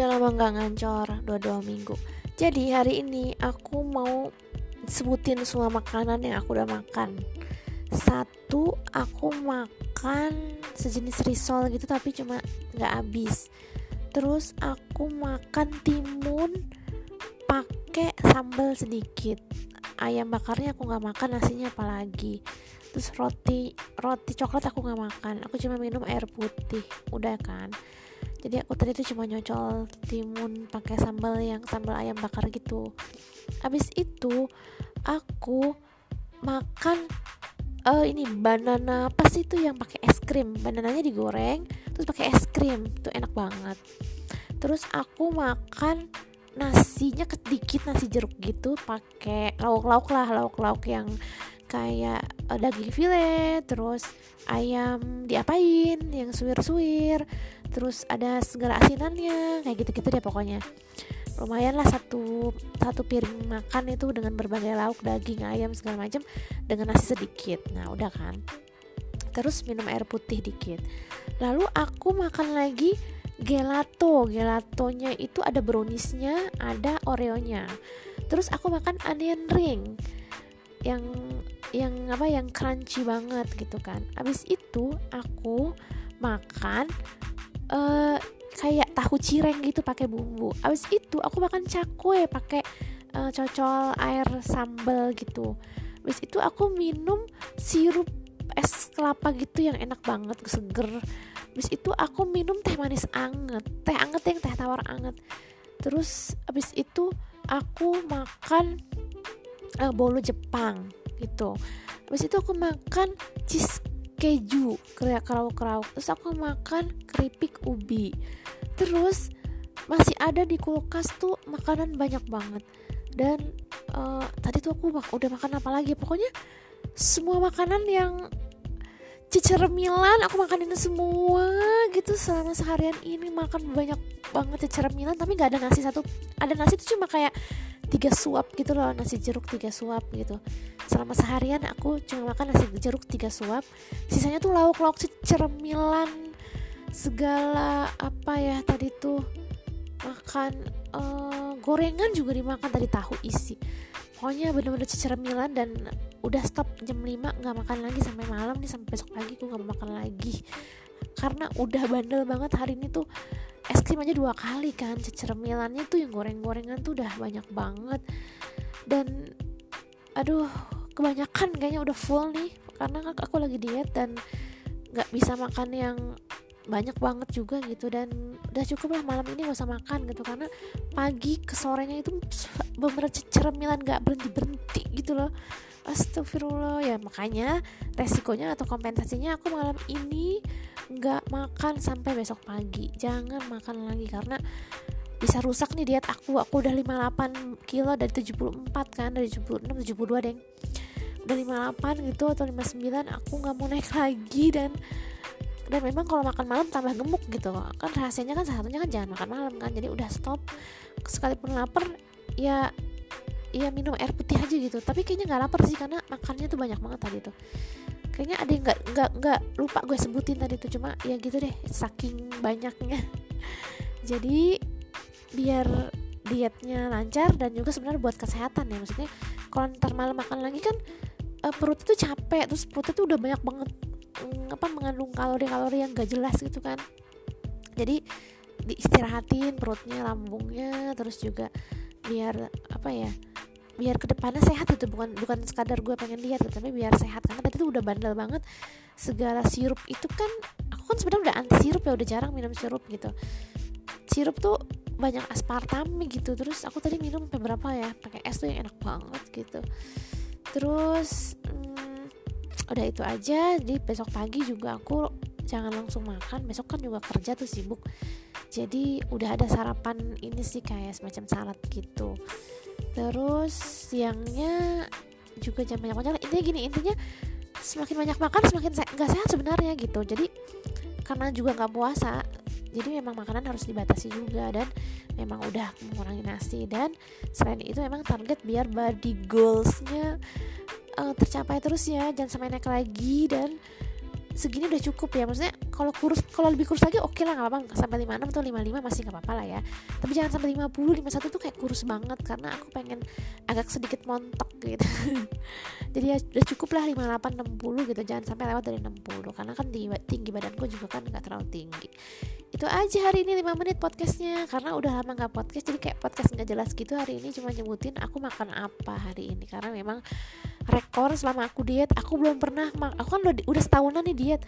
udah lama nggak ngancor dua-dua minggu. Jadi hari ini aku mau sebutin semua makanan yang aku udah makan. Satu aku makan sejenis risol gitu tapi cuma nggak habis. Terus aku makan timun pakai sambal sedikit. Ayam bakarnya aku nggak makan nasinya apalagi terus roti roti coklat aku nggak makan. Aku cuma minum air putih. Udah kan jadi aku tadi tuh cuma nyocol timun pakai sambal yang sambal ayam bakar gitu. Habis itu aku makan uh, ini banana apa sih itu yang pakai es krim? Banananya digoreng terus pakai es krim. Tuh enak banget. Terus aku makan nasinya sedikit nasi jeruk gitu pakai lauk-lauk lah lauk-lauk yang kayak uh, daging file terus ayam diapain yang suwir-suwir terus ada segala asinannya kayak gitu-gitu deh pokoknya. Lumayan lah satu satu piring makan itu dengan berbagai lauk daging ayam segala macam dengan nasi sedikit. Nah udah kan? Terus minum air putih dikit. Lalu aku makan lagi gelato. Gelatonya itu ada browniesnya ada oreonya. Terus aku makan onion ring yang yang apa yang crunchy banget gitu kan. Abis itu aku makan uh, kayak tahu cireng gitu pakai bumbu. Abis itu aku makan cakwe pakai uh, cocol air sambal gitu. Abis itu aku minum sirup es kelapa gitu yang enak banget seger. Abis itu aku minum teh manis anget. Teh anget yang teh tawar anget. Terus abis itu aku makan uh, bolu Jepang gitu. Abis itu aku makan cheese keju kayak kerau-kerau terus aku makan keripik ubi. Terus masih ada di kulkas tuh makanan banyak banget. Dan uh, tadi tuh aku mak udah makan apa lagi? Pokoknya semua makanan yang ciceremilan aku makanin semua gitu selama seharian ini. Makan banyak banget ciceremilan tapi nggak ada nasi satu ada nasi tuh cuma kayak tiga suap gitu loh nasi jeruk tiga suap gitu. Selama seharian aku cuma makan nasi jeruk tiga suap. Sisanya tuh lauk-lauk cermilan segala apa ya tadi tuh makan uh, gorengan juga dimakan tadi tahu isi. Pokoknya bener-bener cermilan dan udah stop jam 5 nggak makan lagi sampai malam nih sampai besok pagi aku nggak mau makan lagi. Karena udah bandel banget hari ini tuh es krim aja dua kali kan cecermilannya tuh yang goreng-gorengan tuh udah banyak banget. Dan aduh kebanyakan kayaknya udah full nih karena aku lagi diet dan nggak bisa makan yang banyak banget juga gitu dan udah cukup lah malam ini gak usah makan gitu karena pagi ke sorenya itu bener ceremilan nggak berhenti berhenti gitu loh. Astagfirullah. Ya makanya resikonya atau kompensasinya aku malam ini nggak makan sampai besok pagi. Jangan makan lagi karena bisa rusak nih diet aku. Aku udah 58 kilo dari 74 kan dari 76 72 deng udah 58 gitu atau 59 aku nggak mau naik lagi dan dan memang kalau makan malam tambah gemuk gitu kan rahasianya kan satunya kan jangan makan malam kan. Jadi udah stop. Sekalipun lapar ya ya minum air putih aja gitu. Tapi kayaknya nggak lapar sih karena makannya tuh banyak banget tadi tuh. Kayaknya ada yang nggak nggak nggak lupa gue sebutin tadi tuh. Cuma ya gitu deh saking banyaknya. Jadi biar dietnya lancar dan juga sebenarnya buat kesehatan ya. Maksudnya kalau ntar malam makan lagi kan uh, perut itu capek terus perut itu udah banyak banget apa mengandung kalori-kalori yang gak jelas gitu kan. Jadi diistirahatin perutnya lambungnya terus juga biar apa ya biar ke depannya sehat itu bukan bukan sekadar gue pengen lihat gitu, tapi biar sehat. Karena tadi tuh udah bandel banget segala sirup itu kan aku kan sebenarnya udah anti sirup ya udah jarang minum sirup gitu. Sirup tuh banyak aspartame gitu. Terus aku tadi minum beberapa ya pakai es tuh yang enak banget gitu. Terus hmm, udah itu aja di besok pagi juga aku jangan langsung makan besok kan juga kerja tuh sibuk. Jadi udah ada sarapan ini sih kayak semacam salad gitu. Terus siangnya juga jangan banyak banyak intinya gini intinya semakin banyak makan semakin se gak sehat sebenarnya gitu. Jadi karena juga nggak puasa jadi memang makanan harus dibatasi juga dan memang udah mengurangi nasi. Dan selain itu memang target biar body goalsnya uh, tercapai terus ya jangan sampai naik lagi dan segini udah cukup ya. Maksudnya kalau kurus kalau lebih kurus lagi oke okay lah nggak apa-apa. Sampai 56 atau 55 masih nggak apa-apa lah ya. Tapi jangan sampai 50 51 tuh kayak kurus banget karena aku pengen agak sedikit montok gitu. Jadi ya udah cukup lah 58 60 gitu. Jangan sampai lewat dari 60 karena kan tinggi, badanku juga kan nggak terlalu tinggi. Itu aja hari ini 5 menit podcastnya. Karena udah lama nggak podcast jadi kayak podcast nggak jelas gitu hari ini. Cuma nyebutin aku makan apa hari ini. Karena memang rekor selama aku diet. Aku belum pernah aku kan udah, setahunan nih diet.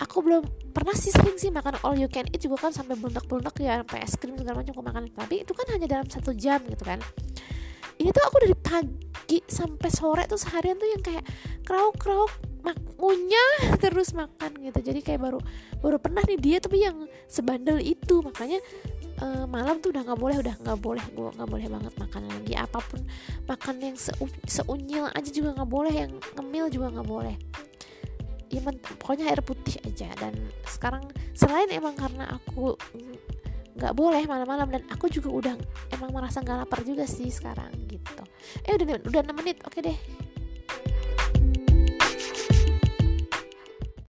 Aku belum pernah sih sering sih makan all you can eat juga kan sampai bludak-bludak ya sampai es krim segala macam aku makan. Tapi itu kan hanya dalam satu jam gitu kan. Ini tuh aku dari pagi sampai sore tuh seharian tuh yang kayak krauk krauk ngunyah terus makan gitu. Jadi kayak baru baru pernah nih dia tapi yang sebandel itu. Makanya uh, malam tuh udah nggak boleh udah nggak boleh gue nggak boleh banget makan lagi. Apa pun makan yang se seunyil aja juga nggak boleh yang ngemil juga nggak boleh. Ya pokoknya air putih aja. Dan sekarang selain emang karena aku nggak boleh malam-malam dan aku juga udah emang merasa nggak lapar juga sih sekarang gitu. Eh udah udah 6 menit oke deh